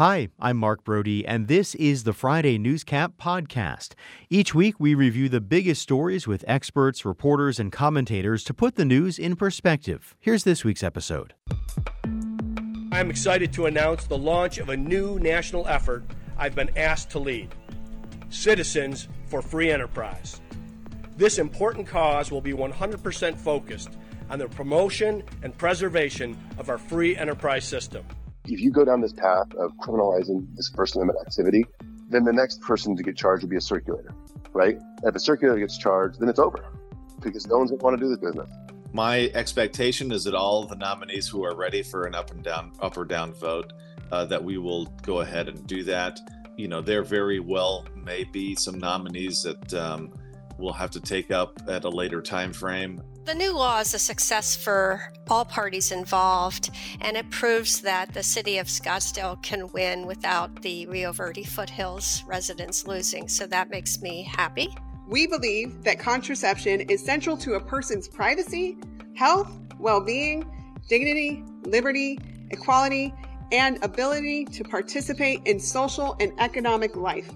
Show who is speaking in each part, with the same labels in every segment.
Speaker 1: Hi, I'm Mark Brodie, and this is the Friday Newscap podcast. Each week, we review the biggest stories with experts, reporters, and commentators to put the news in perspective. Here's this week's episode.
Speaker 2: I'm excited to announce the launch of a new national effort I've been asked to lead Citizens for Free Enterprise. This important cause will be 100% focused on the promotion and preservation of our free enterprise system.
Speaker 3: If you go down this path of criminalizing this First Amendment activity, then the next person to get charged will be a circulator, right? If a circulator gets charged, then it's over because no one's going to want to do this business.
Speaker 4: My expectation is that all the nominees who are ready for an up and down, up or down vote, uh, that we will go ahead and do that. You know, there very well may be some nominees that um, we'll have to take up at a later time frame.
Speaker 5: The new law is a success for all parties involved, and it proves that the city of Scottsdale can win without the Rio Verde foothills residents losing. So that makes me happy.
Speaker 6: We believe that contraception is central to a person's privacy, health, well being, dignity, liberty, equality, and ability to participate in social and economic life.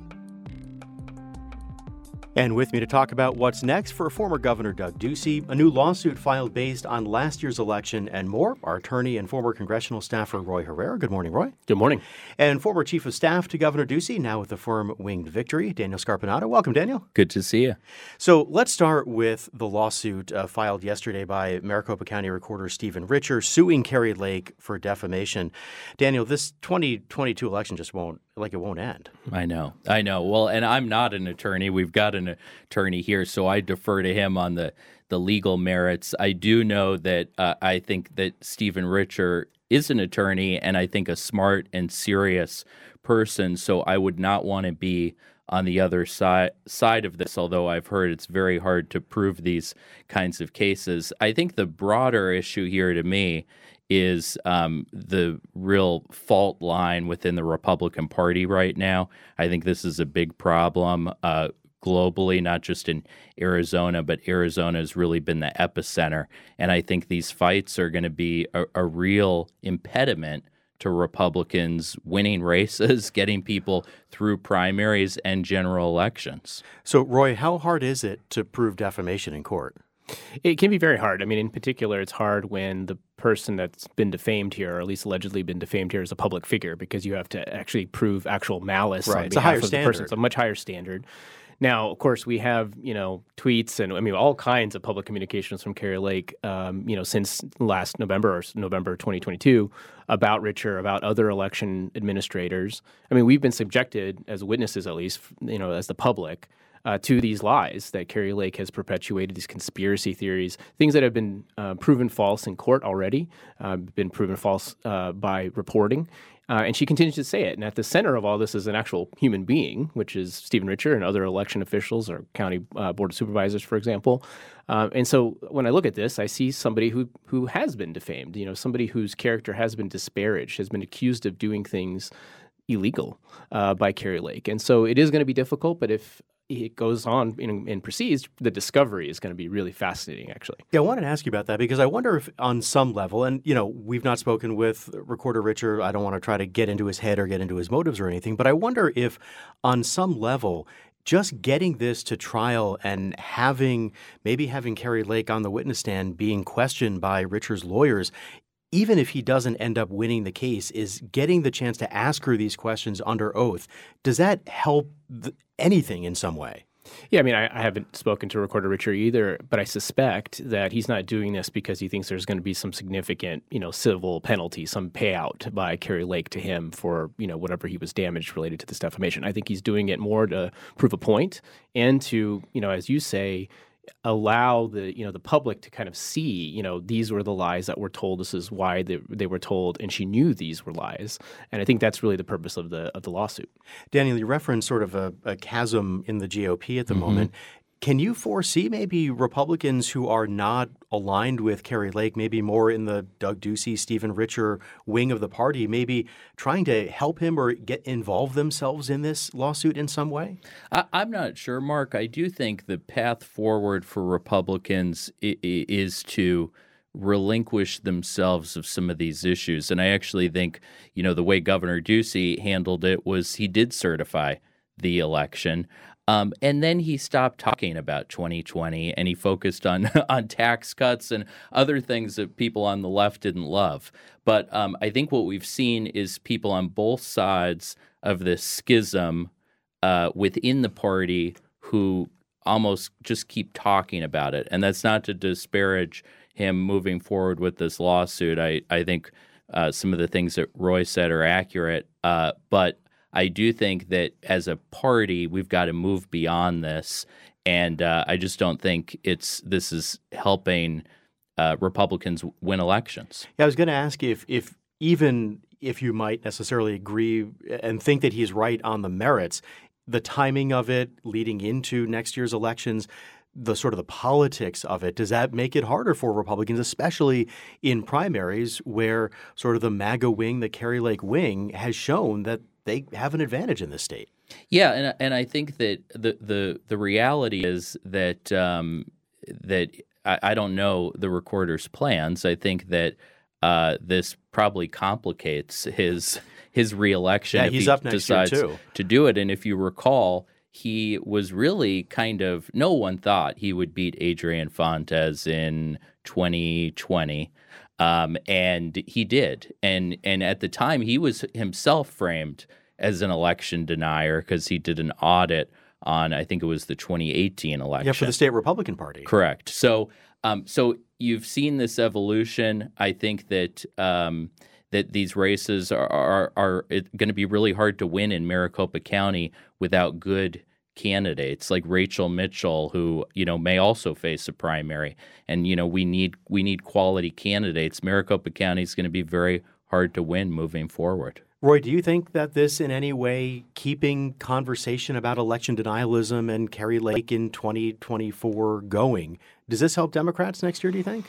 Speaker 1: And with me to talk about what's next for former Governor Doug Ducey, a new lawsuit filed based on last year's election, and more, our attorney and former congressional staffer Roy Herrera. Good morning, Roy.
Speaker 7: Good morning.
Speaker 1: And former chief of staff to Governor Ducey, now with the firm Winged Victory, Daniel Scarpinato. Welcome, Daniel.
Speaker 7: Good to see you.
Speaker 1: So let's start with the lawsuit uh, filed yesterday by Maricopa County Recorder Stephen Richer suing Kari Lake for defamation. Daniel, this 2022 election just won't like it won't end.
Speaker 7: I know. I know. Well, and I'm not an attorney. We've got an attorney here, so I defer to him on the the legal merits. I do know that uh, I think that Stephen Richer is an attorney and I think a smart and serious person, so I would not want to be on the other side side of this although I've heard it's very hard to prove these kinds of cases. I think the broader issue here to me is um, the real fault line within the Republican Party right now. I think this is a big problem uh, globally, not just in Arizona, but Arizona has really been the epicenter. And I think these fights are going to be a, a real impediment to Republicans winning races, getting people through primaries and general elections.
Speaker 1: So, Roy, how hard is it to prove defamation in court?
Speaker 8: It can be very hard. I mean, in particular, it's hard when the person that's been defamed here, or at least allegedly been defamed here, is a public figure because you have to actually prove actual malice
Speaker 1: right.
Speaker 8: on
Speaker 1: it's a higher standard.
Speaker 8: the person. It's a much higher standard. Now, of course, we have you know tweets and I mean all kinds of public communications from Kari Lake, um, you know, since last November or November 2022 about Richer, about other election administrators. I mean, we've been subjected as witnesses, at least, you know, as the public, uh, to these lies that Kari Lake has perpetuated, these conspiracy theories, things that have been uh, proven false in court already, uh, been proven false uh, by reporting. Uh, and she continues to say it. And at the center of all this is an actual human being, which is Stephen Richer and other election officials or county uh, board of supervisors, for example. And so when I look at this, I see somebody who who has been defamed. You know, somebody whose character has been disparaged, has been accused of doing things illegal uh, by Kari Lake. And so it is going to be difficult, but if it goes on and, and, proceeds, the discovery is going to be really fascinating, actually.
Speaker 1: Yeah, I wanted to ask you about that because I wonder if, on some level, and you know, we've not spoken with Recorder Richer. I don't want to try to get into his head or get into his motives or anything, but I wonder if, on some level, just getting this to trial and having maybe having Kari Lake on the witness stand being questioned by Richer's lawyers even if he doesn't end up winning the case, is getting the chance to ask her these questions under oath. Does that help th- anything in some way?
Speaker 8: Yeah, I mean, I, I, haven't spoken to Recorder Richer either, but I suspect that he's not doing this because he thinks there's going to be some significant, you know, civil penalty, some payout by Kari Lake to him for, you know, whatever he was damaged related to this defamation. I think he's doing it more to prove a point and to, you know, as you say, allow the you know the public to kind of see you know these were the lies that were told. This is why they, they were told and she knew these were lies. And i think that's really the purpose of the of the lawsuit.
Speaker 1: Daniel you referenced sort of a, a chasm in the gop at the mm-hmm. moment can you foresee maybe Republicans who are not aligned with Kari Lake, maybe more in the Doug Ducey, Stephen Richer wing of the party, maybe trying to help him or get involve themselves in this lawsuit in some way?
Speaker 7: I, am not sure, Mark. I do think the path forward for Republicans is to relinquish themselves of some of these issues. And I actually think, you know, the way Governor Ducey handled it was he did certify the election. Um, and then he stopped talking about 2020 and he focused on on tax cuts and other things that people on the left didn't love. But um, I think what we've seen is people on both sides of this schism uh, within the party who almost just keep talking about it. And that's not to disparage him moving forward with this lawsuit. I, I think uh, some of the things that Roy said are accurate. Uh, but I do think that as a party, we've got to move beyond this. And uh, I just don't think it's this is helping uh, Republicans win elections.
Speaker 1: Yeah, I was going to ask you if, if even if you might necessarily agree and think that he's right on the merits, the timing of it leading into next year's elections, the sort of the politics of it, does that make it harder for Republicans, especially in primaries where sort of the MAGA wing, the Kari Lake wing, has shown that they have an advantage in this state?
Speaker 7: Yeah, and and I think that the the the reality is that um, that I, I don't know the recorder's plans. I think that uh, this probably complicates his his reelection
Speaker 1: yeah,
Speaker 7: if
Speaker 1: he's
Speaker 7: he
Speaker 1: up next
Speaker 7: decides
Speaker 1: year too.
Speaker 7: to do it. And if you recall, he was really kind of no one thought he would beat Adrian Fontes in 2020. Um, and he did. And and at the time he was himself framed as an election denier because he did an audit on I think it was the 2018 election.
Speaker 1: Yeah, for the state Republican Party.
Speaker 7: Correct. So um, so you've seen this evolution. I think that um, that these races are are, are going to be really hard to win in Maricopa County without good candidates like Rachel Mitchell, who you know may also face a primary. And you know we need we need quality candidates. Maricopa County is going to be very hard to win moving forward.
Speaker 1: Roy, do you think that this in any way keeping conversation about election denialism and Kari Lake in 2024 going? Does this help Democrats next year, do you think?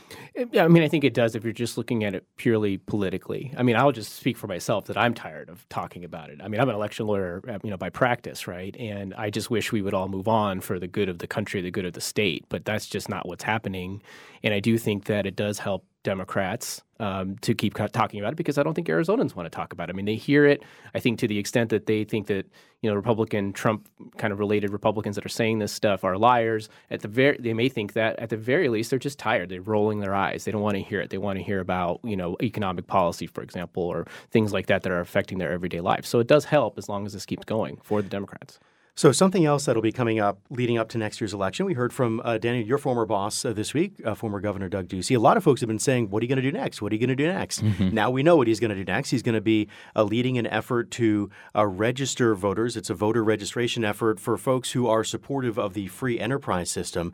Speaker 8: Yeah, I mean, I think it does if you're just looking at it purely politically. I mean, I'll just speak for myself that I'm tired of talking about it. I mean, I'm an election lawyer, uh, you know, by practice, right? And I just wish we would all move on for the good of the country, the good of the state. But that's just not what's happening. And I do think that it does help Democrats um, to keep talking about it because I don't think Arizonans want to talk about it. I mean, they hear it. I think to the extent that they think that you know Republican Trump kind of related Republicans that are saying this stuff are liars. At the very, they may think that at the very least they're just tired. They're rolling their eyes. They don't want to hear it. They want to hear about you know economic policy, for example, or things like that that are affecting their everyday life. So it does help as long as this keeps going for the Democrats.
Speaker 1: So, something else that'll be coming up leading up to next year's election. We heard from uh, Daniel, your former boss uh, this week, uh, former Governor Doug Ducey. A lot of folks have been saying, What are you going to do next? What are you going to do next? Mm-hmm. Now we know what he's going to do next. He's going to be uh, leading an effort to uh, register voters. It's a voter registration effort for folks who are supportive of the free enterprise system.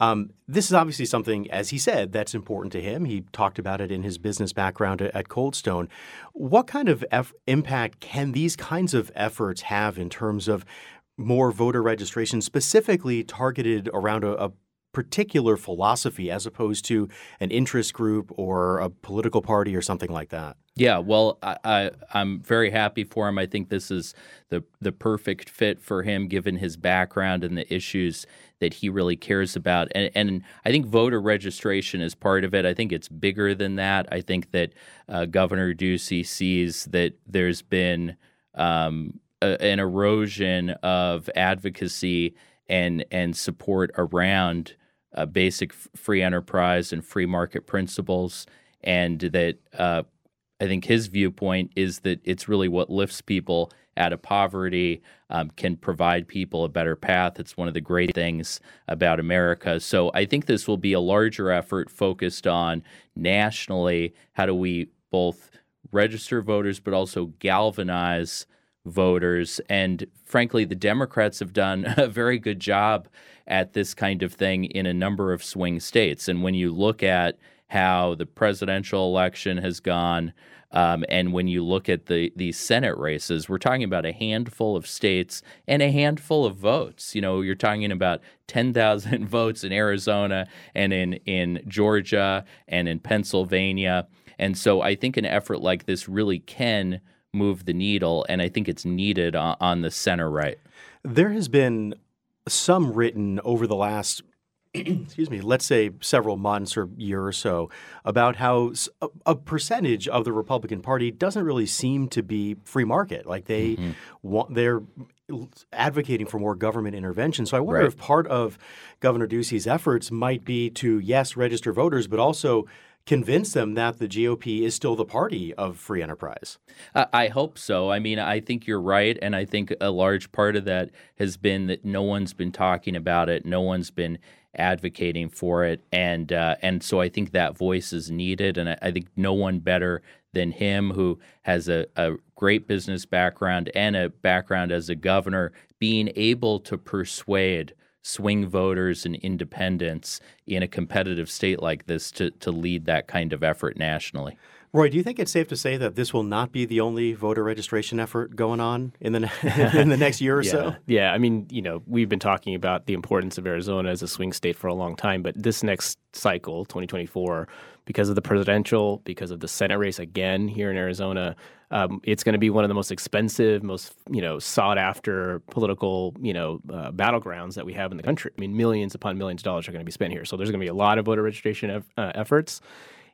Speaker 1: Um, this is obviously something, as he said, that's important to him. He talked about it in his business background at Coldstone. What kind of eff- impact can these kinds of efforts have in terms of more voter registration specifically targeted around a, a, particular philosophy as opposed to an interest group or a political party or something like that.
Speaker 7: Yeah, well, I, am very happy for him. I think this is the the perfect fit for him, given his background and the issues that he really cares about. And, and I think voter registration is part of it. I think it's bigger than that. I think that uh, Governor Ducey sees that there's been um, a, an erosion of advocacy and and support around uh, basic free enterprise and free market principles, and that uh, I think his viewpoint is that it's really what lifts people out of poverty, um, can provide people a better path. It's one of the great things about America. So I think this will be a larger effort focused on nationally how do we both register voters but also galvanize voters. And frankly, the Democrats have done a very good job at this kind of thing in a number of swing states. And when you look at how the presidential election has gone, um, and when you look at the these Senate races, we're talking about a handful of states and a handful of votes. You know, you're talking about 10,000 votes in Arizona and in in Georgia and in Pennsylvania. And so I think an effort like this really can move the needle, and I think it's needed on, the center right.
Speaker 1: There has been some written over the last excuse me, let's say several months or year or so, about how a, a, percentage of the Republican Party doesn't really seem to be free market. Like they mm-hmm. want, they're advocating for more government intervention. So I wonder right. if part of Governor Ducey's efforts might be to yes register voters, but also convince them that the GOP is still the party of free enterprise.
Speaker 7: I hope so. I mean, I think you're right. And I think a large part of that has been that no one's been talking about it, no one's been advocating for it. And, uh, and so I think that voice is needed. And I, I think no one better than him, who has a, a great business background and a background as a governor, being able to persuade swing voters and independents in a competitive state like this to, to lead that kind of effort nationally.
Speaker 1: Roy, do you think it's safe to say that this will not be the only voter registration effort going on in the in the next year or
Speaker 8: yeah.
Speaker 1: so?
Speaker 8: Yeah, I mean, you know, we've been talking about the importance of Arizona as a swing state for a long time, but this next cycle, 2024, because of the presidential, because of the Senate race again here in Arizona, um, it's going to be one of the most expensive, most you know sought after political you know uh, battlegrounds that we have in the country. I mean, millions upon millions of dollars are going to be spent here, so there's going to be a lot of voter registration uh, efforts.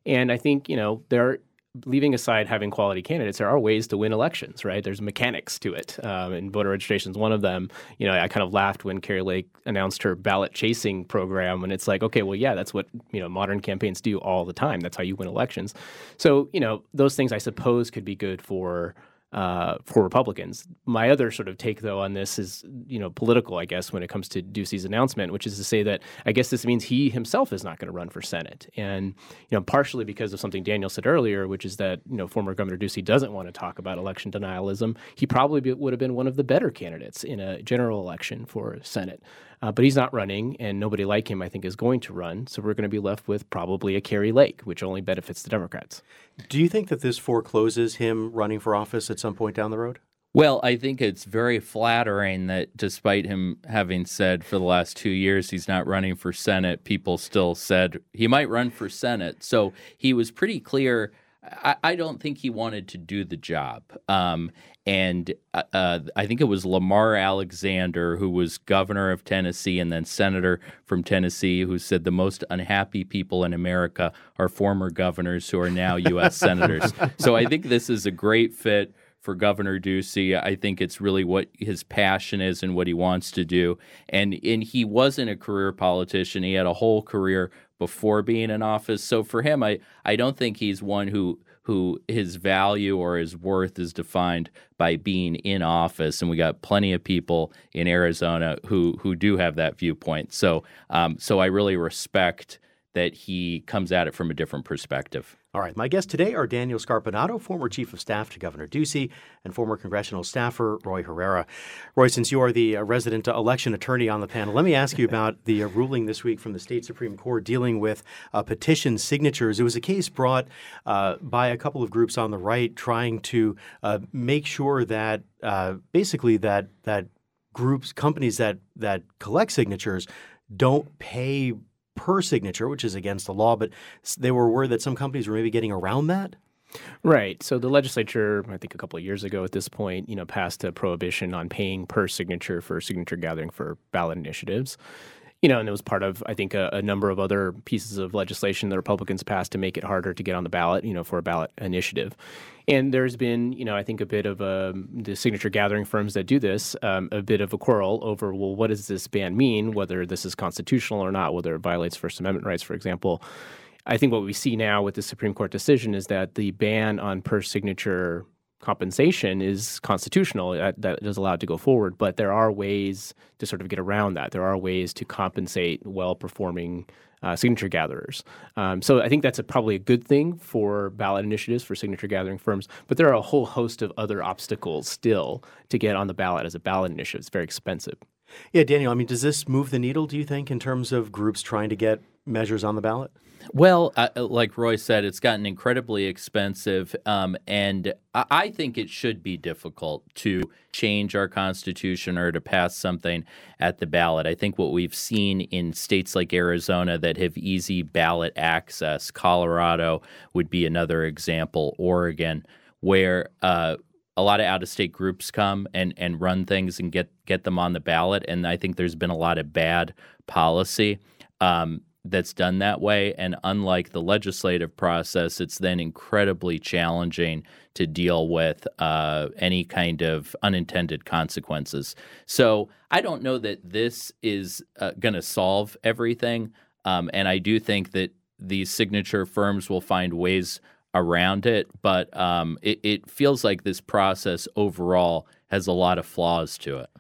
Speaker 8: And I think you know there leaving aside having quality candidates, there are ways to win elections, right? There's mechanics to it, um, and voter registration is one of them. You know, I kind of laughed when Kari Lake announced her ballot chasing program, and it's like, okay, well, yeah, that's what you know modern campaigns do all the time. That's how you win elections. So, you know, those things I suppose could be good for uh, for Republicans. My other sort of take, though, on this is, you know, political, I guess, when it comes to Ducey's announcement, which is to say that I guess this means he himself is not going to run for Senate. And, you know, partially because of something Daniel said earlier, which is that, you know, former Governor Ducey doesn't want to talk about election denialism. He probably be, would have been one of the better candidates in a general election for Senate. Uh, but he's not running, and nobody like him, I think, is going to run. So we're going to be left with probably a Kari Lake, which only benefits the Democrats.
Speaker 1: Do you think that this forecloses him running for office at some point down the road?
Speaker 7: Well, I think it's very flattering that despite him having said for the last two years he's not running for Senate, people still said he might run for Senate. So he was pretty clear I, I don't think he wanted to do the job. Um, and uh, uh, I think it was Lamar Alexander, who was governor of Tennessee and then senator from Tennessee, who said the most unhappy people in America are former governors who are now U.S. senators. So I think this is a great fit for Governor Ducey. I think it's really what his passion is and what he wants to do. And and he wasn't a career politician. He had a whole career before being in office. So for him, I, I don't think he's one who who his value or his worth is defined by being in office. And we got plenty of people in Arizona who who do have that viewpoint. So um, so I really respect that he comes at it from a different perspective.
Speaker 1: All right. My guests today are Daniel Scarpinato, former chief of staff to Governor Ducey, and former congressional staffer Roy Herrera. Roy, since you are the uh, resident election attorney on the panel, let me ask you about the uh, ruling this week from the state Supreme Court dealing with uh, petition signatures. It was a case brought uh, by a couple of groups on the right trying to uh, make sure that uh, basically that that groups, companies that that collect signatures don't pay per signature, which is against the law, but they were worried that some companies were maybe getting around that.
Speaker 8: Right. So the legislature, I think a couple of years ago at this point, you know, passed a prohibition on paying per signature for signature gathering for ballot initiatives you know, and it was part of, I think, a, a, number of other pieces of legislation the Republicans passed to make it harder to get on the ballot, you know, for a ballot initiative. And there's been, you know, I think a bit of a, um, the signature gathering firms that do this, um, a bit of a quarrel over, well, what does this ban mean, whether this is constitutional or not, whether it violates First Amendment rights, for example. I think what we see now with the Supreme Court decision is that the ban on per signature compensation is constitutional that, that is allowed to go forward but there are ways to sort of get around that. There are ways to compensate well performing uh, signature gatherers. Um, so i think that's a, probably a good thing for ballot initiatives for signature gathering firms but there are a whole host of other obstacles still to get on the ballot as a ballot initiative. It's very expensive
Speaker 1: yeah daniel i mean does this move the needle do you think in terms of groups trying to get measures on the ballot
Speaker 7: well, uh, like Roy said, it's gotten incredibly expensive, um, and I think it should be difficult to change our constitution or to pass something at the ballot. I think what we've seen in states like Arizona that have easy ballot access, Colorado would be another example, Oregon, where uh, a lot of out of state groups come and, and run things and get, get them on the ballot. And I think there's been a lot of bad policy um, that's done that way. And unlike the legislative process, it's then incredibly challenging to deal with uh, any kind of unintended consequences. So I don't know that this is uh, going to solve everything. Um, and I do think that these signature firms will find ways around it, but um, it, it feels like this process overall has a lot of flaws to it.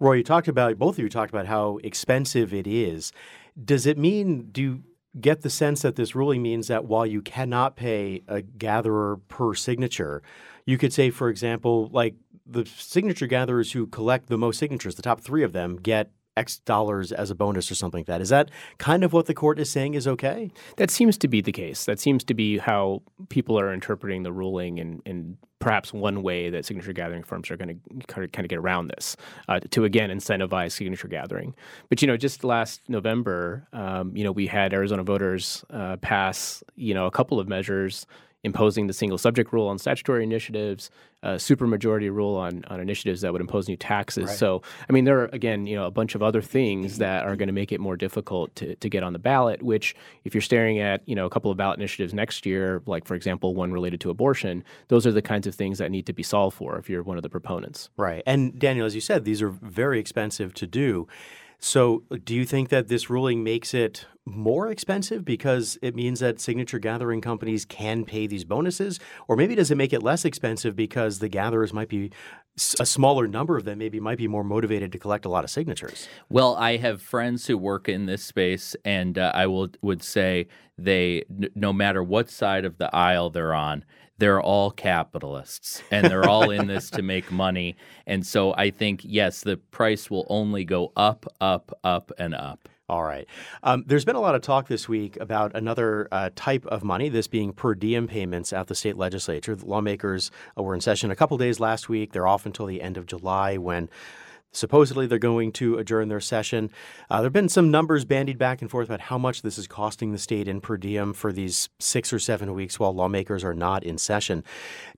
Speaker 1: Roy, you talked about both of you talked about how expensive it is. Does it mean do you get the sense that this ruling means that while you cannot pay a gatherer per signature, you could say, for example, like the signature gatherers who collect the most signatures, the top three of them, get X dollars as a bonus or something like that. Is that kind of what the court is saying is okay?
Speaker 8: That seems to be the case. That seems to be how people are interpreting the ruling, and, and perhaps one way that signature gathering firms are going to kind of get around this uh, to again incentivize signature gathering. But you know, just last November, um, you know, we had Arizona voters uh, pass you know a couple of measures imposing the single subject rule on statutory initiatives, a supermajority rule on, on initiatives that would impose new taxes. Right. So, I mean, there are, again, you know, a bunch of other things that are going to make it more difficult to, to get on the ballot, which if you're staring at, you know, a couple of ballot initiatives next year, like, for example, one related to abortion, those are the kinds of things that need to be solved for if you're one of the proponents.
Speaker 1: Right. And Daniel, as you said, these are very expensive to do. So, do you think that this ruling makes it more expensive because it means that signature gathering companies can pay these bonuses? Or maybe does it make it less expensive because the gatherers might be a smaller number of them, maybe might be more motivated to collect a lot of signatures?
Speaker 7: Well, I have friends who work in this space, and uh, I will would say they, no matter what side of the aisle they're on, they're all capitalists and they're all in this to make money. And so I think, yes, the price will only go up, up, up, and up.
Speaker 1: All right. Um, there's been a lot of talk this week about another uh, type of money, this being per diem payments at the state legislature. The lawmakers uh, were in session a couple days last week. They're off until the end of July when Supposedly, they're going to adjourn their session. Uh, there have been some numbers bandied back and forth about how much this is costing the state in per diem for these six or seven weeks while lawmakers are not in session.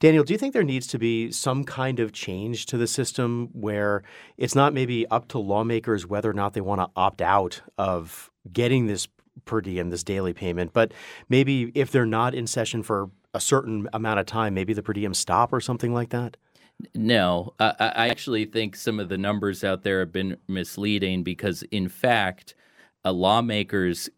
Speaker 1: Daniel, do you think there needs to be some kind of change to the system where it's not maybe up to lawmakers whether or not they want to opt out of getting this per diem, this daily payment, but maybe if they're not in session for a certain amount of time, maybe the per diem stop or something like that?
Speaker 7: No, I, I actually think some of the numbers out there have been misleading because, in fact, uh, lawmakers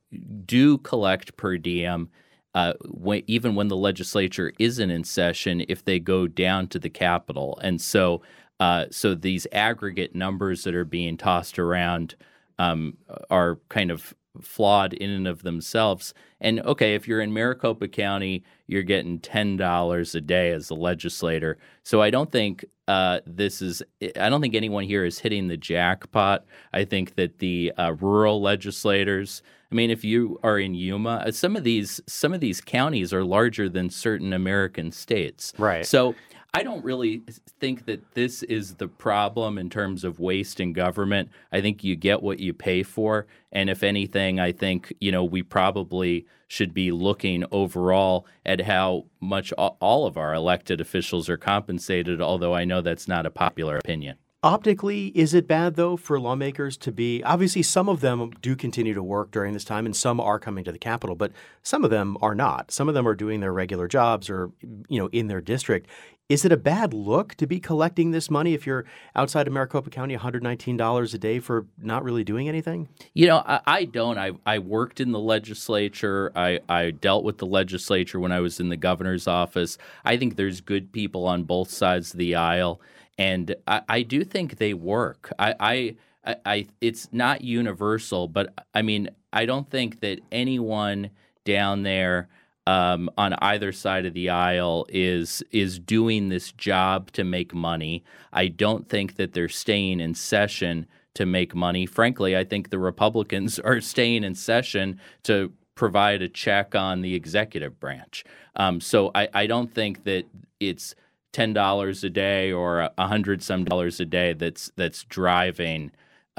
Speaker 7: do collect per diem. Uh, when, even when the legislature isn't in session, if they go down to the Capitol, and so uh, so these aggregate numbers that are being tossed around um, are kind of flawed in and of themselves. And okay, if you're in Maricopa County, you're getting ten dollars a day as a legislator. So I don't think uh, this is. I don't think anyone here is hitting the jackpot. I think that the uh, rural legislators. I mean, if you are in Yuma, uh, some of these some of these counties are larger than certain American states.
Speaker 1: Right.
Speaker 7: So I don't really think that this is the problem in terms of waste in government. I think you get what you pay for. And if anything, I think, you know, we probably should be looking overall at how much all of our elected officials are compensated, although I know that's not a popular opinion.
Speaker 1: Optically, is it bad though for lawmakers to be obviously some of them do continue to work during this time and some are coming to the Capitol, but some of them are not. Some of them are doing their regular jobs or you know in their district. Is it a bad look to be collecting this money if you're outside of Maricopa County, $119 a day for not really doing anything?
Speaker 7: You know, I, I don't. I, I worked in the legislature. I, I dealt with the legislature when I was in the governor's office. I think there's good people on both sides of the aisle, and I, I do think they work. I, I I, it's not universal, but I mean, I don't think that anyone down there um, on either side of the aisle is is doing this job to make money. I don't think that they're staying in session to make money. Frankly, I think the Republicans are staying in session to provide a check on the executive branch. Um, so I, I don't think that it's ten dollars a day or a hundred some dollars a day that's that's driving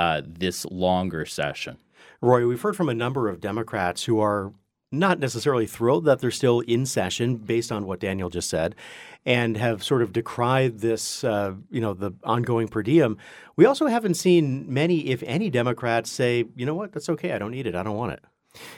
Speaker 7: uh, this longer session.
Speaker 1: Roy, we've heard from a number of Democrats who are not necessarily thrilled that they're still in session based on what Daniel just said. and have sort of decried this, uh, you know, the ongoing per diem. We also haven't seen many, if any, Democrats say, you know what, that's okay. I don't need it. I don't want it.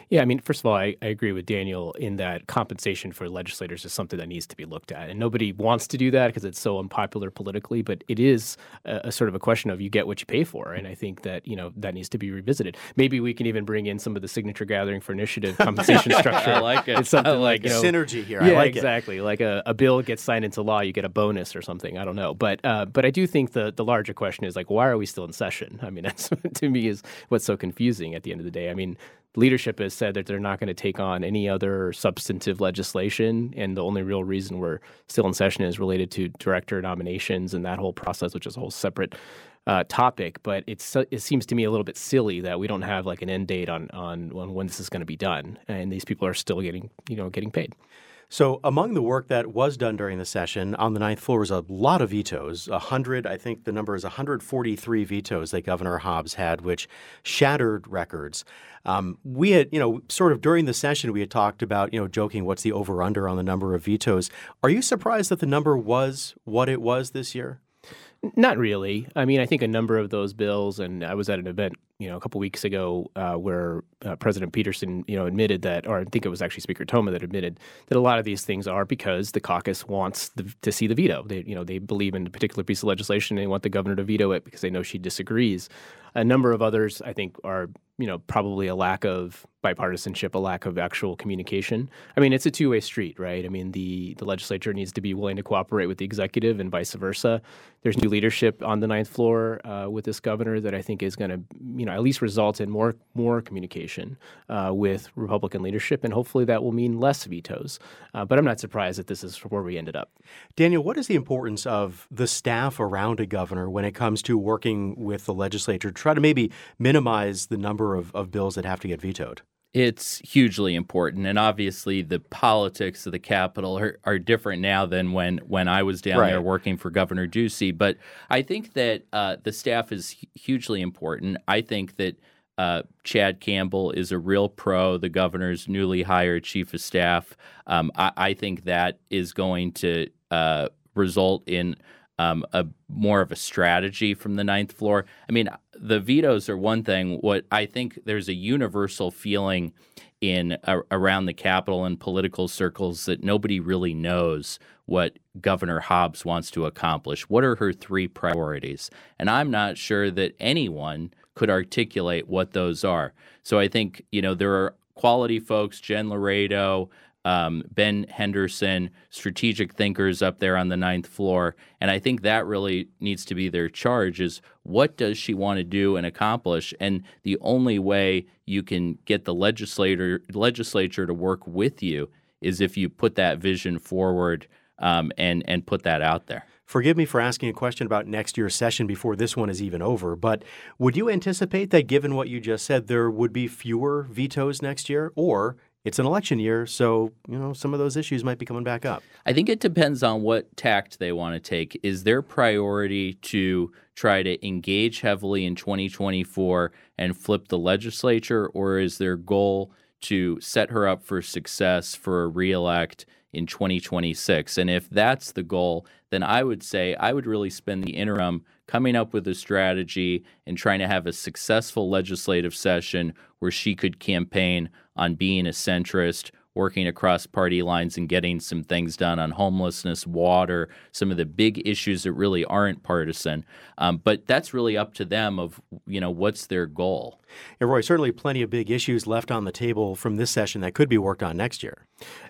Speaker 8: Yeah, I mean, first of all, I, I, agree with Daniel in that compensation for legislators is something that needs to be looked at. And nobody wants to do that because it's so unpopular politically, but it is a, a, sort of a question of you get what you pay for. And I think that, you know, that needs to be revisited. Maybe we can even bring in some of the signature gathering for initiative compensation structure.
Speaker 7: I like it.
Speaker 8: It's something
Speaker 7: I like,
Speaker 8: like you know,
Speaker 1: synergy here.
Speaker 8: Yeah,
Speaker 1: like
Speaker 8: exactly. It. Like a, a, bill gets signed into law, you get a bonus or something. I don't know. But uh, but I do think the, the larger question is like, why are we still in session? I mean, that's to me is what's so confusing at the end of the day. I mean, leadership has said that they're not going to take on any other substantive legislation, and the only real reason we're still in session is related to director nominations and that whole process, which is a whole separate uh, topic. But it's it seems to me a little bit silly that we don't have like an end date on on, on when this is going to be done, and these people are still getting you know getting paid.
Speaker 1: So, among the work that was done during the session on the ninth floor was a lot of vetoes. A hundred, I think the number is 143 vetoes that Governor Hobbs had, which shattered records. Um, we had, you know, sort of during the session, we had talked about, you know, joking, what's the over under on the number of vetoes. Are you surprised that the number was what it was this year?
Speaker 8: Not really. I mean, I think a number of those bills, and I was at an event, you know, a couple weeks ago uh, where uh, President Petersen, you know, admitted that, or I think it was actually Speaker Toma that admitted that a lot of these things are because the caucus wants the, to see the veto. They, you know, they believe in a particular piece of legislation. They want the governor to veto it because they know she disagrees. A number of others, I think, are you know probably a lack of bipartisanship, a lack of actual communication. I mean, it's a two-way street, right? I mean, the the legislature needs to be willing to cooperate with the executive, and vice versa. There's new leadership on the ninth floor uh, with this governor that I think is going to, you know, at least result in more more communication uh, with Republican leadership, and hopefully that will mean less vetoes. Uh, but I'm not surprised that this is where we ended up.
Speaker 1: Daniel, what is the importance of the staff around a governor when it comes to working with the legislature to try to maybe minimize the number of, of bills that have to get vetoed?
Speaker 7: It's hugely important, and obviously the politics of the Capitol are, are different now than when when I was down right. there working for Governor Ducey. But I think that uh, the staff is hugely important. I think that uh, Chad Campbell is a real pro, the governor's newly hired chief of staff. Um, I, I, think that is going to uh, result in um, a more of a strategy from the ninth floor. I mean, the vetoes are one thing. What I think there's a universal feeling in around the Capitol and political circles that nobody really knows what Governor Hobbs wants to accomplish. What are her three priorities? And I'm not sure that anyone could articulate what those are. So I think you know there are quality folks, Jen Laredo, um, Ben Henderson, strategic thinkers up there on the ninth floor. And I think that really needs to be their charge is what does she want to do and accomplish? And the only way you can get the legislator legislature to work with you is if you put that vision forward um, and and put that out there.
Speaker 1: Forgive me for asking a question about next year's session before this one is even over, but would you anticipate that given what you just said, there would be fewer vetoes next year? Or it's an election year, so you know some of those issues might be coming back up.
Speaker 7: I think it depends on what tact they want to take. Is their priority to try to engage heavily in 2024 and flip the legislature, or is their goal to set her up for success for a reelect in 2026? And if that's the goal, then I would say I would really spend the interim coming up with a strategy and trying to have a successful legislative session where she could campaign on being a centrist, working across party lines and getting some things done on homelessness, water, some of the big issues that really aren't partisan. Um, but that's really up to them of you know what's their goal.
Speaker 1: And Roy, certainly plenty of big issues left on the table from this session that could be worked on next year.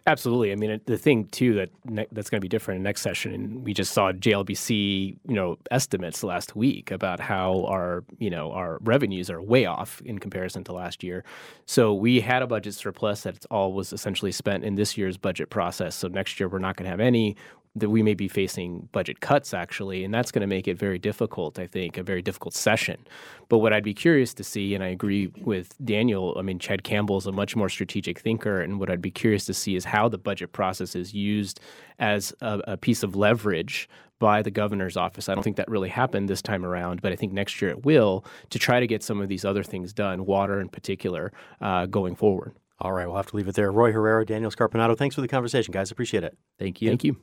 Speaker 8: Absolutely. I mean, the thing too that ne- that's going to be different in next session, and we just saw JLBC, you know, estimates last week about how our, you know, our revenues are way off in comparison to last year. So we had a budget surplus that all was essentially spent in this year's budget process. So next year we're not going to have any that we may be facing budget cuts actually, and that's going to make it very difficult. I think a very difficult session. But what I'd be curious to see, and I agree with Daniel. I mean, Chad Campbell is a much more strategic thinker, and what I'd be curious to see is how the budget process is used as a, a piece of leverage by the governor's office. I don't think that really happened this time around, but I think next year it will to try to get some of these other things done, water in particular, uh, going forward.
Speaker 1: All right, we'll have to leave it there. Roy Herrera, Daniel Scarpinato, thanks for the conversation, guys. Appreciate it.
Speaker 7: Thank you.
Speaker 8: Thank you.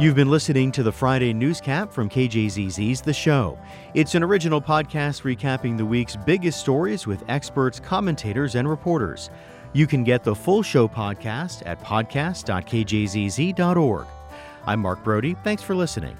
Speaker 1: You've been listening to the Friday Newscap from KJZZ's The Show. It's an original podcast recapping the week's biggest stories with experts, commentators, and reporters. You can get the full show podcast at podcast.kjzz.org. I'm Mark Brodie. Thanks for listening.